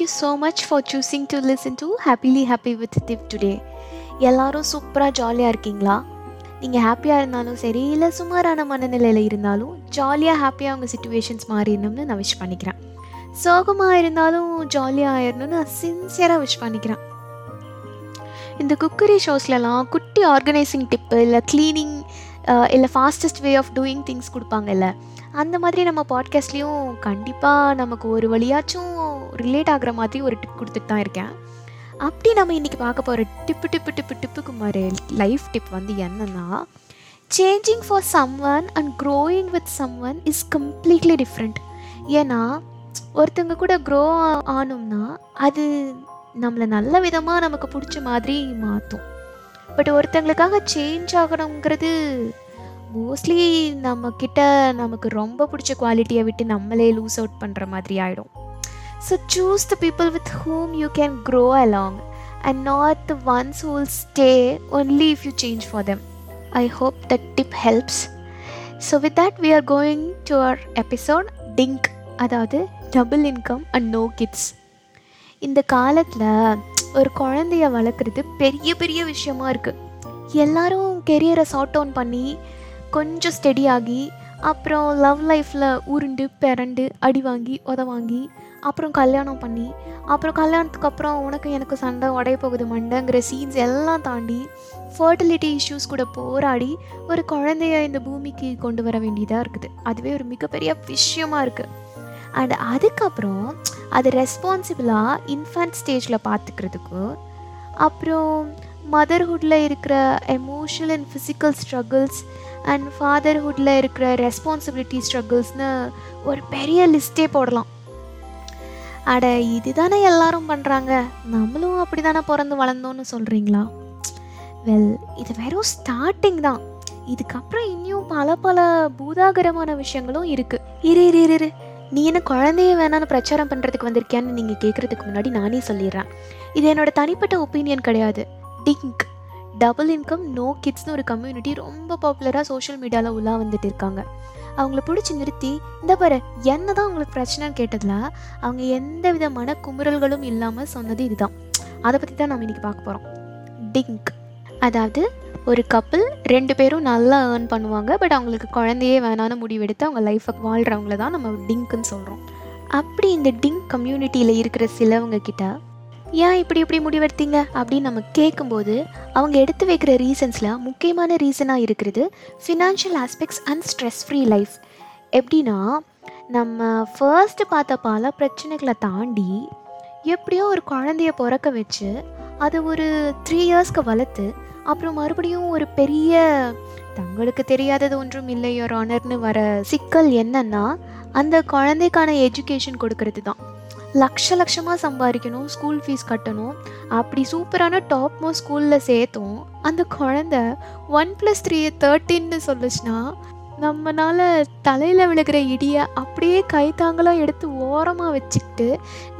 மக்களே thank you so much for choosing to listen to happily happy with Div today எல்லாரும் சூப்பராக ஜாலியாக இருக்கீங்களா? நீங்கள் ஹாப்பியாக இருந்தாலும் சரி இல்லை சுமாரான மனநிலையில் இருந்தாலும் ஜாலியாக ஹாப்பியாக உங்கள் சுச்சுவேஷன்ஸ் மாறிடணும்னு நான் விஷ் பண்ணிக்கிறேன். சோகமாக இருந்தாலும் ஜாலியாக ஆயிடணும்னு நான் சின்சியராக விஷ் பண்ணிக்கிறேன். இந்த குக்கரி ஷோஸ்லலாம் குட்டி ஆர்கனைசிங் டிப்பு இல்லை க்ளீனிங் இல்லை fastest way of doing things கொடுப்பாங்கல்ல அந்த மாதிரி நம்ம பாட்காஸ்ட்லேயும் கண்டிப்பாக நமக்கு ஒரு வழியாச்சும் ரிலேட் ஆகிற மாதிரி ஒரு டிப் கொடுத்துட்டு தான் இருக்கேன். அப்படி நம்ம இன்றைக்கி பார்க்க போகிற டிப்பு டிப்பு டிப்பு டிப்புக்கு மாதிரி லைஃப் டிப் வந்து என்னென்னா changing for someone and growing with someone is completely different ஏன்னா ஒருத்தங்க கூட க்ரோ ஆனோம்னா அது நம்மளை நல்ல விதமாக நமக்கு பிடிச்ச மாதிரி மாற்றும் பட் ஒருத்தங்களுக்காக சேஞ்ச் ஆகணுங்கிறது மோஸ்ட்லி நம்மக்கிட்ட நமக்கு ரொம்ப பிடிச்ச குவாலிட்டியை விட்டு நம்மளே லூஸ் அவுட் பண்ணுற மாதிரி ஆகிடும் so choose the people with whom you can grow along and not the ones who'll stay only if you change for them I hope that tip helps so with that we are going to our episode DINK அதாவது double income and no kids இந்த காலத்தில் ஒரு குழந்தைய வளர்க்குறது பெரிய பெரிய விஷயமா இருக்குது எல்லாரும் கெரியரை சார்ட் டவுன் பண்ணி கொஞ்சம் ஸ்டெடி ஆகி அப்புறம் லவ் லைஃப்பில் உருண்டு பிறண்டு அடி வாங்கி உத வாங்கி அப்புறம் கல்யாணம் பண்ணி அப்புறம் கல்யாணத்துக்கு அப்புறம் உனக்கு எனக்கு சண்டை உடைய போகுது மண்டைங்கிற சீன்ஸ் எல்லாம் தாண்டி ஃபர்டிலிட்டி இஷ்யூஸ் கூட போராடி ஒரு குழந்தைய இந்த பூமிக்கு கொண்டு வர வேண்டியதாக இருக்குது. அதுவே ஒரு மிகப்பெரிய விஷயமா இருக்குது அண்ட் அதுக்கப்புறம் அது ரெஸ்பான்சிபிளாக இன்ஃபேண்ட் ஸ்டேஜில் பார்த்துக்கிறதுக்கு அப்புறம் மதர்ஹுட்டில் இருக்கிற emotional and physical struggles and ஃபாதர்ஹுட்டில் இருக்கிற ரெஸ்பான்சிபிலிட்டி ஸ்ட்ரகிள்ஸ்னு ஒரு பெரிய லிஸ்ட்டே போடலாம். அட இதுதானே எல்லாரும் பண்ணுறாங்க நம்மளும் அப்படி தானே பிறந்து வளர்ந்தோன்னு சொல்கிறீங்களா வெல் இது வெறும் ஸ்டார்டிங் தான். இதுக்கப்புறம் இன்னும் பல பல பூதாகரமான விஷயங்களும் இருக்குது இரு இரு இரு நீ என்ன குழந்தைய வேணான்னு பிரச்சாரம் பண்ணுறதுக்கு வந்திருக்கியான்னு நீங்கள் கேட்குறதுக்கு முன்னாடி நானே சொல்லிடுறேன். இது என்னோடய தனிப்பட்ட ஒப்பீனியன் கிடையாது. டிங்க் டபுள் இன்கம் நோ கிட்ஸ்னு ஒரு கம்யூனிட்டி ரொம்ப பாப்புலராக சோஷியல் மீடியாவில் உள்ளா வந்துட்டு இருக்காங்க. அவங்கள பிடிச்சி நிறுத்தி இந்த பாரு என்ன தான் அவங்களுக்கு பிரச்சனைன்னு கேட்டதில் அவங்க எந்த வித மன குமுறல்களும் இல்லாமல் சொன்னது இதுதான். அதை பற்றி தான் நம்ம இன்றைக்கி பார்க்க போகிறோம் டிங்க் அதாவது ஒரு கப்பிள் ரெண்டு பேரும் நல்லா ஏர்ன் பண்ணுவாங்க பட் அவங்களுக்கு குழந்தையே வேணான்னு முடிவெடுத்து அவங்க லைஃப்பை வாழ்கிறவங்கள தான் நம்ம டிங்க்குன்னு சொல்கிறோம் அப்படி இந்த டிங்க் கம்யூனிட்டியில் இருக்கிற சிலவங்க கிட்ட ஏன் இப்படி இப்படி முடிவெடுத்தீங்க? அப்படின்னு நம்ம கேட்கும்போது அவங்க எடுத்து வைக்கிற ரீசன்ஸில் முக்கியமான ரீசனாக இருக்கிறது financial aspects and stress free life எப்படின்னா நம்ம ஃபர்ஸ்ட்டு பார்த்த பல பிரச்சனைகளை தாண்டி எப்படியோ ஒரு குழந்தைய பிறக்க வச்சு அதை ஒரு த்ரீ இயர்ஸ்க்கு வளர்த்து அப்புறம் மறுபடியும் ஒரு பெரிய தங்களுக்கு தெரியாதது ஒன்றும் இல்லை ஒரு ஆனர்னு வர சிக்கல் என்னன்னா அந்த குழந்தைக்கான எஜுகேஷன் கொடுக்கறது தான் லட்ச லட்சமாக சம்பாதிக்கணும் ஸ்கூல் ஃபீஸ் கட்டணும். அப்படி சூப்பரான டாப் மோ ஸ்கூலில் சேர்த்தோம். அந்த குழந்த ஒன் ப்ளஸ் த்ரீ தேர்ட்டின்னு சொல்லுச்சுன்னா நம்மளால் தலையில் விழுகிற இடியை அப்படியே கைத்தாங்களாக எடுத்து ஓரமாக வச்சுக்கிட்டு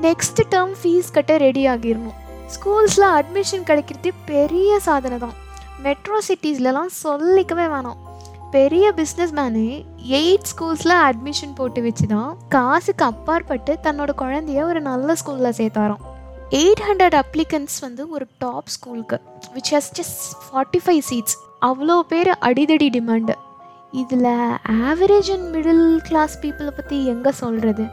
நெக்ஸ்ட் டேர்ம் ஃபீஸ் கட்ட ரெடி ஆகிடணும். ஸ்கூல்ஸில் அட்மிஷன் கிடைக்கிறது பெரிய சாதனை தான் மெட்ரோ சிட்டிஸ்லலாம் சொல்லிக்கவே வேணாம். பெரிய பிஸ்னஸ்மேனு எயிட் ஸ்கூல்ஸில் அட்மிஷன் போட்டு வச்சு தான் காசுக்கு அப்பாற்பட்டு தன்னோட குழந்தைய ஒரு நல்ல ஸ்கூலில் சேர்த்தாராம். எயிட் ஹண்ட்ரட் அப்ளிகன்ஸ் வந்து ஒரு டாப் ஸ்கூலுக்கு which has just forty five seats அவ்வளோ பேர் அடிதடி டிமாண்டு இதில் ஆவரேஜ் அண்ட் மிடில் கிளாஸ் பீப்புளை பற்றி எங்கே சொல்கிறது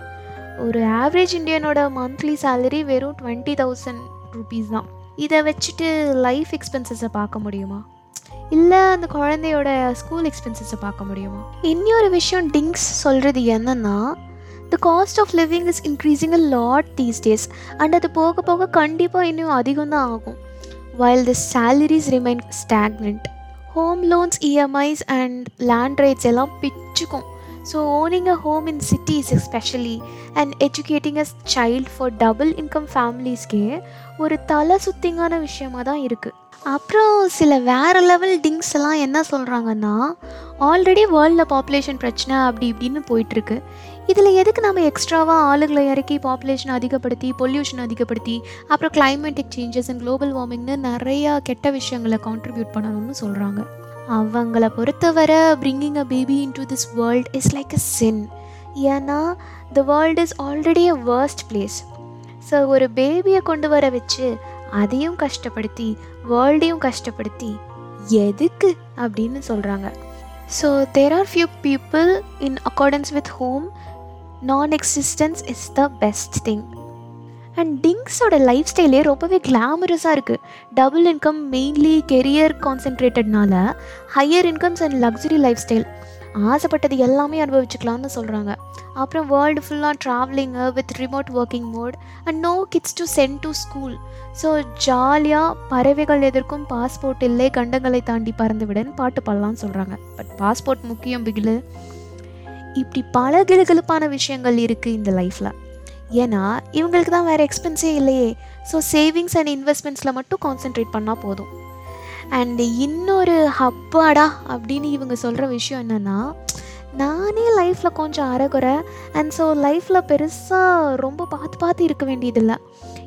ஒரு ஆவரேஜ் இண்டியனோட மந்த்லி சேலரி வெறும் டுவெண்ட்டி தௌசண்ட் ருபீஸ் தான். இதை வச்சுட்டு லைஃப் எக்ஸ்பென்சஸை பார்க்க முடியுமா? இல்லை அந்த குழந்தையோட ஸ்கூல் எக்ஸ்பென்சஸை பார்க்க முடியுமா? இன்னொரு விஷயம் டிங்ஸ் சொல்கிறது என்னென்னா the cost of living is increasing a lot these days and அது போக போக கண்டிப்பாக இன்னும் அதிகம் தான் ஆகும் while the salaries remain stagnant home loans EMIs and land rates எல்லாம் பிச்சுக்கும். So owning a home in cities especially and educating a child for double income ஃபேமிலிஸ்க்கே ஒரு தலை சுத்திங்கான விஷயமாக தான் இருக்குது அப்புறம் சில வேறு லெவல் டிங்ஸ் எல்லாம் என்ன சொல்கிறாங்கன்னா ஆல்ரெடி வேர்ல்டில் பாப்புலேஷன் பிரச்சனை அப்படி இப்படின்னு போயிட்டுருக்கு. இதில் எதுக்கு நம்ம எக்ஸ்ட்ராவாக ஆளுகளை இறக்கி பாப்புலேஷன் அதிகப்படுத்தி பொல்யூஷன் அதிகப்படுத்தி அப்புறம் கிளைமேட்டிக் சேஞ்சஸ் அண்ட் குளோபல் வார்மிங்னு நிறையா கெட்ட விஷயங்களை கான்ட்ரிபியூட் பண்ணணும்னு சொல்கிறாங்க அவங்கள பொறுத்தவரை bringing a baby into this world is like a sin ஏன்னா the world is already a worst place so ஒரு பேபியை கொண்டு வர வச்சு அதையும் கஷ்டப்படுத்தி வேர்ல்டையும் கஷ்டப்படுத்தி எதுக்கு அப்படின்னு சொல்கிறாங்க so there are few people in accordance with home non existence is the best thing and டிங்ஸோட life ஸ்டைலே ரொம்பவே கிளாமரஸாக இருக்குது double income mainly career கான்சென்ட்ரேட்டட்னால higher incomes and luxury lifestyle ஆசைப்பட்டது எல்லாமே அனுபவிச்சுக்கலாம்னு சொல்கிறாங்க அப்புறம் வேர்ல்டு ஃபுல்லாக travelling with remote working mode and no kids to send to school so ஜாலியாக பறவைகள் எதற்கும் பாஸ்போர்ட் இல்லை கண்டங்களை தாண்டி பறந்து விடன்னு பாட்டு பாடலாம்னு சொல்கிறாங்க பட் பாஸ்போர்ட் முக்கியம் பிகிலு. இப்படி பல கிளுகிழுப்பான விஷயங்கள் இருக்குது இந்த லைஃப்பில் ஏன்னா இவங்களுக்கு தான் வேறு எக்ஸ்பென்ஸே இல்லையே. ஸோ சேவிங்ஸ் அண்ட் இன்வெஸ்ட்மெண்ட்ஸில் மட்டும் கான்சென்ட்ரேட் பண்ணால் போதும். அண்டு இன்னொரு ஹப்பாடா அப்படின்னு இவங்க சொல்கிற விஷயம் என்னென்னா நானே லைஃப்பில் கொஞ்சம் அறகுறை அண்ட் ஸோ லைஃப்பில் பெருசாக ரொம்ப பார்த்து பார்த்து இருக்க வேண்டியதில்லை.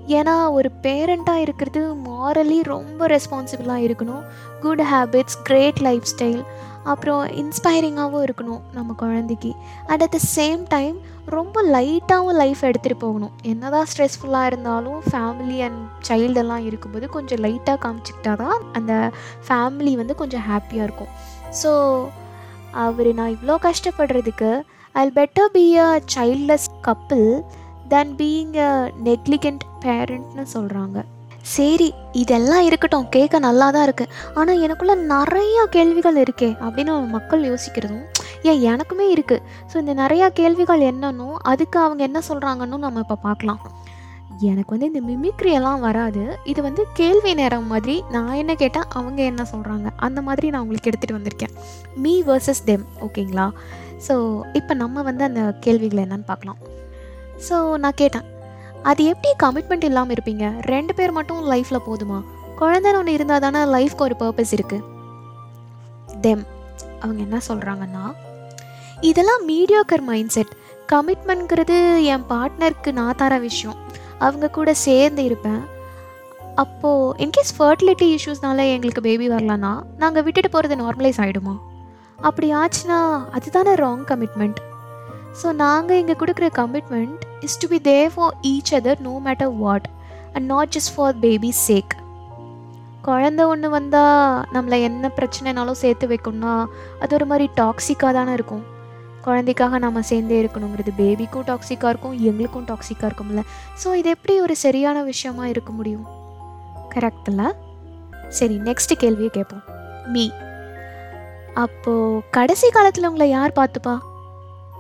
ஏன்னா ஒரு பேரண்ட்டாக இருக்கிறது மாரலி ரொம்ப ரெஸ்பான்சிபிளாக இருக்கணும். Good habits great life style அப்புறம் இன்ஸ்பைரிங்காகவும் இருக்கணும் நம்ம குழந்தைக்கு. At at the same time ரொம்ப லைட்டாகவும் லைஃப் எடுத்துகிட்டு போகணும். என்னதான் ஸ்ட்ரெஸ்ஃபுல்லாக இருந்தாலும் ஃபேமிலி அண்ட் சைல்டெல்லாம் இருக்கும்போது கொஞ்சம் லைட்டாக காமிச்சிக்கிட்டா தான் அந்த ஃபேமிலி வந்து கொஞ்சம் ஹாப்பியாக இருக்கும். ஸோ அவர் நான் இவ்வளோ கஷ்டப்படுறதுக்கு I better be a childless couple than being a negligent பேரண்ட்னு சொல்கிறாங்க சரி இதெல்லாம் இருக்கட்டும் கேட்க நல்லா தான் இருக்குது ஆனால் எனக்குள்ளே நிறையா கேள்விகள் இருக்கே அப்படின்னு மக்கள் யோசிக்கிறதும் ஏன் எனக்குமே இருக்குது ஸோ இந்த நிறையா கேள்விகள் என்னன்னோ அதுக்கு அவங்க என்ன சொல்கிறாங்கன்னு நம்ம இப்போ பார்க்கலாம். எனக்கு வந்து இந்த மிமிக்ரி எல்லாம் வராது. இது வந்து கேள்வி நேரம் மாதிரி நான் என்ன கேட்டால் அவங்க என்ன சொல்கிறாங்க அந்த மாதிரி நான் உங்களுக்கு எடுத்துகிட்டு வந்திருக்கேன். மீ வர்சஸ் தெம் ஓகேங்களா? ஸோ இப்போ நம்ம வந்து அந்த கேள்விகளை என்னன்னு பார்க்கலாம். ஸோ நான் கேட்டேன். அது எப்படி கமிட்மெண்ட் இல்லாமல் இருப்பீங்க? ரெண்டு பேர் மட்டும் லைஃப்பில் போதுமா? குழந்தைன்னு ஒன்று இருந்தால் தானே லைஃப்க்கு ஒரு பர்பஸ் இருக்குது தெம் அவங்க என்ன சொல்கிறாங்கன்னா இதெல்லாம் மீடியோக்கர் மைண்ட் செட் கமிட்மெண்ட்ங்கிறது என் பார்ட்னருக்கு நான் தர விஷயம். அவங்க கூட சேர்ந்து இருப்பேன். அப்போது இன்கேஸ் ஃபர்டிலிட்டி இஷ்யூஸ்னால எங்களுக்கு பேபி வரலன்னா நாங்கள் விட்டுட்டு போகிறது நார்மலைஸ் ஆகிடுமா அப்படி ஆச்சுன்னா அதுதானே ராங் கமிட்மெண்ட் ஸோ நாங்கள் இங்கே கொடுக்குற commitment is to be there for each other no matter what and not just for baby sake குழந்த ஒன்று வந்தால் நம்மளை என்ன பிரச்சனைனாலும் சேர்த்து வைக்கணும்னா அது ஒரு மாதிரி டாக்ஸிக்காக தானே இருக்கும். குழந்தைக்காக நம்ம சேர்ந்தே இருக்கணுங்கிறது பேபிக்கும் டாக்ஸிக்காக இருக்கும் எங்களுக்கும் டாக்ஸிக்காக இருக்கும்ல. ஸோ இது எப்படி ஒரு சரியான விஷயமா இருக்க முடியும்? கரெக்டில் சரி நெக்ஸ்ட் கேள்வியை கேட்போம் மீ. அப்போது கடைசி காலத்தில் உங்களை யார் பார்த்துப்பா?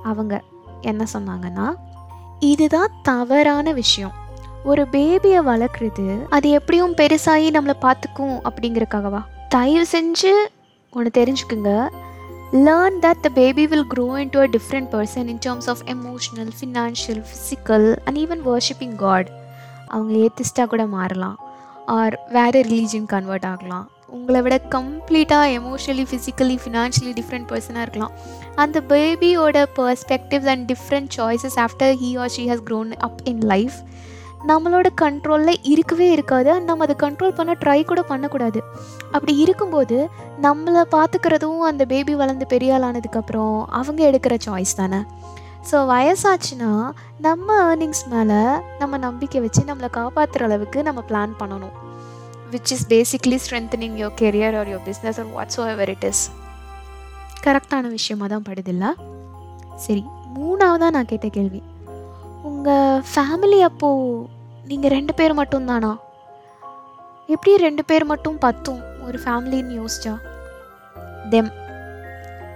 அவங்க. என்ன சொன்னாங்கன்னா இதுதான் தவறான விஷயம். ஒரு பேபியை வளர்க்குறது அது எப்படியும் பெருசாகி நம்மளை பார்த்துக்கும் அப்படிங்கிறக்காகவா? தயவு செஞ்சு ஒன்று தெரிஞ்சுக்குங்க. Learn that the baby will grow into a different person in terms of emotional financial physical and even worshipping God அவங்க ஏத்திஸ்டாக கூட மாறலாம். ஆர் வேறு ரிலீஜன் கன்வெர்ட் ஆகலாம். உங்களை விட கம்ப்ளீட்டாக எமோஷனலி ஃபிசிக்கலி ஃபினான்ஷியலி டிஃப்ரெண்ட் பர்சனாக இருக்கலாம். அந்த பேபியோட perspectives and different choices after he or she has grown up in life நம்மளோட கண்ட்ரோலில் இருக்கவே இருக்காது. அண்ட் நம்ம அதை கண்ட்ரோல் பண்ண ட்ரை கூட பண்ணக்கூடாது. அப்படி இருக்கும்போது நம்மளை பார்த்துக்கிறதும் அந்த பேபி வளர்ந்து பெரிய ஆளானதுக்கப்புறம் அவங்க எடுக்கிற சாய்ஸ் தானே. ஸோ வயசாச்சுன்னா நம்ம ஏர்னிங்ஸ் மேலே நம்ம நம்பிக்கை வச்சு நம்மளை காப்பாற்றுற அளவுக்கு நம்ம பிளான் பண்ணணும். Which is basically strengthening your career or your business or whatsoever it is கரெக்டான விஷயமாக தான் படுதில்ல சரி மூணாவதாக நான் கேட்ட கேள்வி. உங்கள் ஃபேமிலி அப்போது நீங்கள் ரெண்டு பேர் மட்டும்தானா எப்படி ரெண்டு பேர் மட்டும் பத்தும்? ஒரு ஃபேமிலின்னு யோசிச்சா? தெம்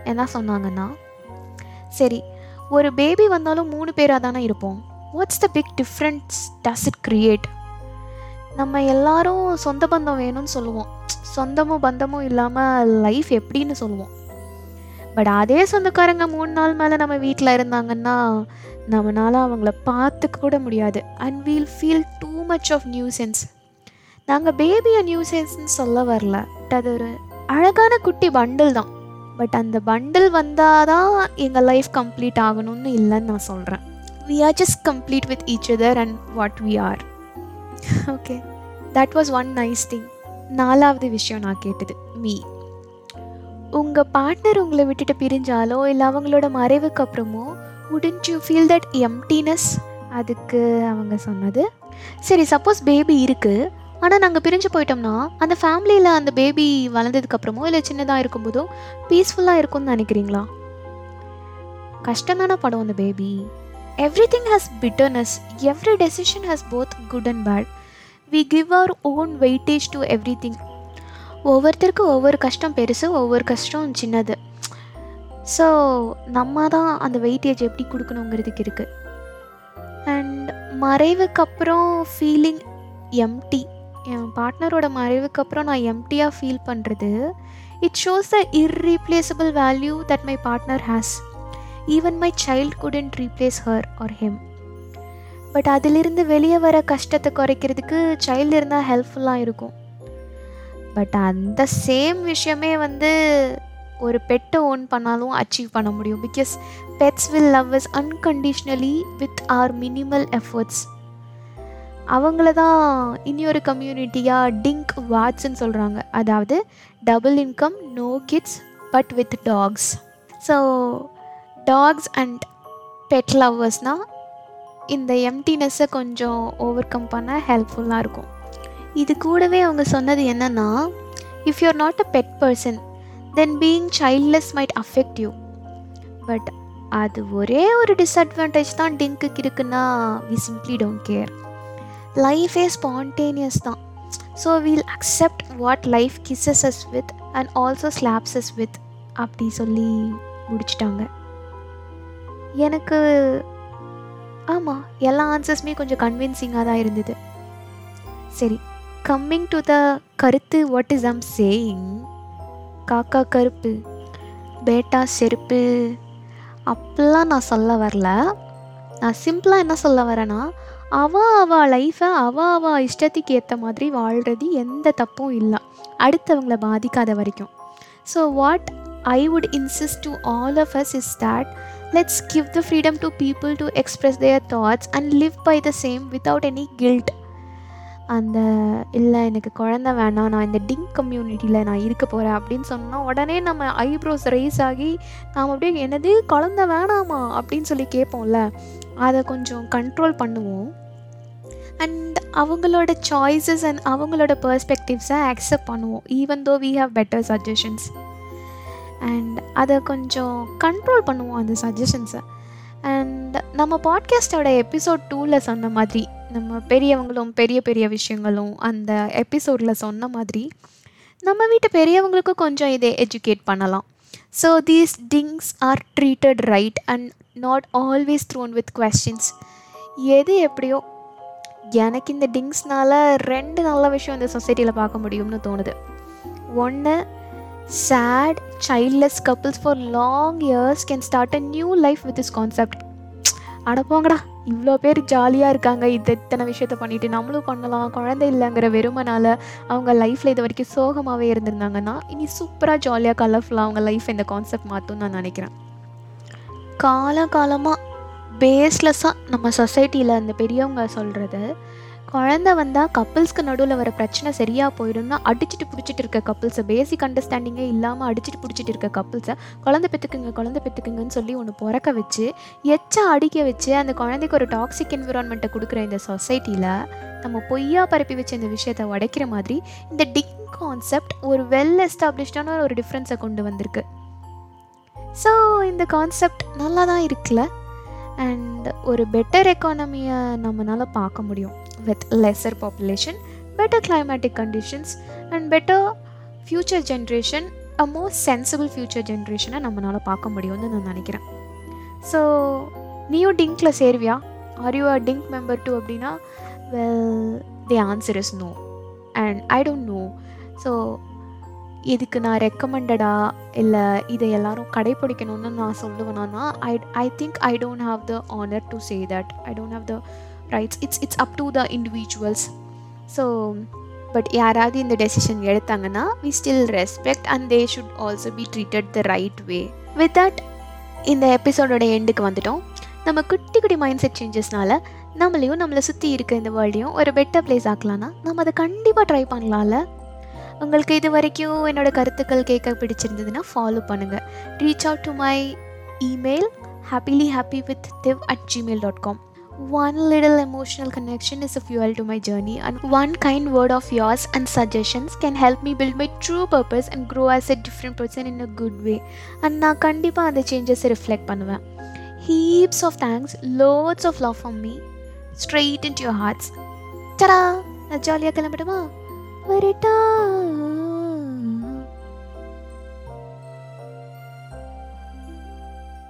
என்ன சொன்னாங்கன்னா சரி ஒரு பேபி வந்தாலும் மூணு பேராக தானே இருப்போம். What's the big difference does it create நம்ம எல்லாரும் சொந்த பந்தம் வேணும்னு சொல்லுவோம். சொந்தமும் பந்தமும் இல்லாமல் லைஃப் எப்படின்னு சொல்லுவோம். பட் அதே சொந்தக்காரங்க மூணு நாள் மேலே நம்ம வீட்டில் இருந்தாங்கன்னா நம்மளால் அவங்கள பார்த்துக்க கூட முடியாது. And we'll feel too much of nuisance நாங்கள் பேபியை நியூசென்ஸ்னு சொல்ல வரல. பட் அது ஒரு அழகான குட்டி பண்டில் தான். பட் அந்த பண்டில் வந்தால் தான் எங்கள் லைஃப் கம்ப்ளீட் ஆகணும்னு இல்லைன்னு நான் சொல்கிறேன் we are just complete with each other and what we are okay that was one nice thing நாலாவது விஷயம் நான் கேட்டது. மீ உங்கள் பார்ட்னர் உங்களை விட்டுட்டு பிரிஞ்சாலோ இல்லை அவங்களோட மறைவுக்கு அப்புறமோ wouldn't you feel that emptiness அதுக்கு அவங்க சொன்னது சரி சப்போஸ் பேபி இருக்குது ஆனால் நாங்கள் பிரிஞ்சு போயிட்டோம்னா அந்த ஃபேமிலியில் அந்த பேபி வளர்ந்ததுக்கப்புறமோ இல்லை சின்னதாக இருக்கும்போதோ பீஸ்ஃபுல்லாக இருக்கும்னு நினைக்கிறீங்களா? கஷ்டம் தானே படம் அந்த baby everything has bitterness every decision has both good and bad we give our own weightage to everything ஒவ்வொருத்தருக்கும் ஒவ்வொரு கஷ்டம் பெருசு ஒவ்வொரு கஷ்டம் சின்னது. ஸோ நம்ம தான் அந்த வெயிட்டேஜ் எப்படி கொடுக்கணுங்கிறதுக்கு இருக்குது அண்ட் மறைவுக்கு அப்புறம் ஃபீலிங் எம்டி என் பார்ட்னரோட மறைவுக்கு அப்புறம் நான் எம்டியாக ஃபீல் பண்ணுறது it shows the irreplaceable value that my partner has even my child couldn't replace her or him but அதிலிருந்து வெளியே வர கஷ்டத்தை குறைக்கிறதுக்கு சைல்டு இருந்தால் ஹெல்ப்ஃபுல்லாக இருக்கும். பட் அந்த சேம் விஷயமே வந்து ஒரு பெட்டை ஓன் பண்ணாலும் அச்சீவ் பண்ண முடியும். Because pets will love is unconditionally with or minimal efforts அவங்கள தான் இனியொரு கம்யூனிட்டியாக டிங்க் வாட்ஸ்ன்னு சொல்கிறாங்க அதாவது double income no kids but with dogs so dogs and pet லவ்வர்ஸ்னால் இந்த எம்டினஸ்ஸை கொஞ்சம் ஓவர் கம் பண்ண ஹெல்ப்ஃபுல்லாக இருக்கும். இது கூடவே அவங்க சொன்னது என்னென்னா if you're not a bad person then being childless might affect you but அது ஒரே ஒரு டிஸ்அட்வான்டேஜ் தான் டிங்குக்கு இருக்குன்னா வி சிம்ப்ளி டோன்ட் கேர் லைஃபே ஸ்பான்டேனியஸ் தான். So we'll accept what life kisses us with and also slaps us with அப்படி சொல்லி முடிச்சிட்டாங்க. எனக்கு ஆமாம் எல்லா ஆன்சர்ஸுமே கொஞ்சம் கன்வின்சிங்காக தான் இருந்தது. சரி கம்மிங் டு த கருத்து வாட் இஸ் ஐம் சேயிங் காக்கா கருப்பு பேட்டா செருப்பு அப்படிலாம் நான் சொல்ல வரல. நான் சிம்பிளாக என்ன சொல்ல வரேன்னா அவா அவா லைஃப்பை அவா அவா இஷ்டத்துக்கு ஏற்ற மாதிரி வாழ்கிறது எந்த தப்பும் இல்லை. அடுத்தவங்களை பாதிக்காத வரைக்கும். So what I would insist to all of us is that let's give the freedom to people to express their thoughts and live by the same without any guilt அந்த இல்லை எனக்கு குழந்த வேணாம். நான் இந்த டிங்க் கம்யூனிட்டியில் நான் இருக்க போகிறேன் அப்படின்னு சொன்னால் உடனே நம்ம ஐப்ரோஸ் ரைஸ் ஆகி நாம் அப்படியே என்னது? குழந்த வேணாமா? அப்படின்னு சொல்லி கேட்போம்ல. அதை கொஞ்சம் கண்ட்ரோல் பண்ணுவோம். அண்ட் அவங்களோட சாய்ஸஸ் அண்ட் அவங்களோட பர்ஸ்பெக்டிவ்ஸை அக்செப்ட் பண்ணுவோம் even though we have better suggestions and அதை கொஞ்சம் கண்ட்ரோல் பண்ணுவோம் அந்த சஜஷன்ஸை அண்ட் நம்ம பாட்காஸ்டோட எபிசோட் டூவில் சொன்ன மாதிரி நம்ம பெரியவங்களும் பெரிய பெரிய விஷயங்களும் அந்த எபிசோடில் சொன்ன மாதிரி நம்ம வீட்டு பெரியவங்களுக்கும் கொஞ்சம் இதை எஜுகேட் பண்ணலாம். So these things are treated right and not always thrown with questions எது எப்படியோ எனக்கு இந்த டிங்ஸ்னால் ரெண்டு நல்ல விஷயம் இந்த சொசைட்டியில் பார்க்க முடியும்னு தோணுது. ஒன்று sad childless couples for long years can start a new life with this concept அடப்போங்கடா இவ்வளோ பேர் ஜாலியாக இருக்காங்க. இது இத்தனை விஷயத்த பண்ணிவிட்டு நம்மளும் பண்ணலாம். குழந்தை இல்லைங்கிற வெறுமனால் அவங்க லைஃப்பில் இது வரைக்கும் சோகமாகவே இருந்திருந்தாங்கன்னா இனி சூப்பராக ஜாலியாக கலர்ஃபுல்லாக அவங்க லைஃப் இந்த கான்செப்ட் மாற்றும் நான் நினைக்கிறேன். காலகாலமாக பேஸ்லெஸ்ஸாக நம்ம சொசைட்டியில் அந்த பெரியவங்க சொல்கிறது குழந்த வந்தால் கப்புள்ஸ்க்கு நடுவில் வர பிரச்சனை சரியாக போயிடும்னா அடிச்சுட்டு பிடிச்சிட்டு இருக்க கப்புள்ஸை பேசிக் அண்டர்ஸ்டாண்டிங்கே இல்லாமல் அடிச்சுட்டு பிடிச்சிட்டு இருக்க கப்புள்ஸை குழந்தை பெற்றுக்குங்க குழந்தை பெற்றுக்குங்கன்னு சொல்லி ஒன்று பிறக்க வச்சு எச்சா அடிக்க வச்சு அந்த குழந்தைக்கு ஒரு டாக்ஸிக் என்விரான்மெண்ட்டை கொடுக்குற இந்த சொசைட்டியில் நம்ம பொய்யா பரப்பி வச்ச இந்த விஷயத்தை உடைக்கிற மாதிரி இந்த டிக் கான்செப்ட் ஒரு வெல் எஸ்டாப்ளிஷ்டான ஒரு டிஃப்ரென்ஸை கொண்டு வந்திருக்கு. ஸோ இந்த கான்செப்ட் நல்லா தான் இருக்குல்ல? அண்ட் ஒரு பெட்டர் எக்கானமியை நம்மளால் பார்க்க முடியும். With lesser population better climatic conditions and better future generation a more sensible future ஜென்ரேஷனை நம்மளால் பார்க்க முடியும்னு நான் நினைக்கிறேன். ஸோ நீயும் டிங்கில் சேர்வியா? Are you a DINK member too அப்படின்னா well the answer is no and I don't know so இதுக்கு நான் ரெக்கமெண்டடா இல்லை இதை எல்லாரும் கடைப்பிடிக்கணும்னு நான் சொல்லுவேனா I I think I don't have the honour to say that I don't have the rights it's it's up to the individuals so but யாராவது இந்த டெசிஷன் எடுத்தாங்கன்னா we still respect and they should also be treated the right way with that இந்த எபிசோடோட எண்டுக்கு வந்துட்டோம். நம்ம குட்டி குட்டி மைண்ட் செட் சேஞ்சஸ்னால நம்மளையும் நம்மளை சுற்றி இருக்க இந்த வேர்ல்டையும் ஒரு பெட்டர் பிளேஸ் ஆக்கலாம்னா நம்ம அதை கண்டிப்பாக ட்ரை பண்ணலாம்ல? உங்களுக்கு இது வரைக்கும் என்னோடய கருத்துக்கள் கேட்க பிடிச்சிருந்ததுன்னா ஃபாலோ பண்ணுங்கள் reach out to my email happily happy with Div at Gmail dot com one little emotional connection is a fuel to my journey and one kind word of yours and suggestions can help me build my true purpose and grow as a different person in a good way and நான் கண்டிப்பாக அந்த சேஞ்சஸை reflect பண்ணுவேன் heaps of thanks lots of love for me straight in your hearts டரா நான் ஜாலியாக கிளம்பிடுமா வரட்டா?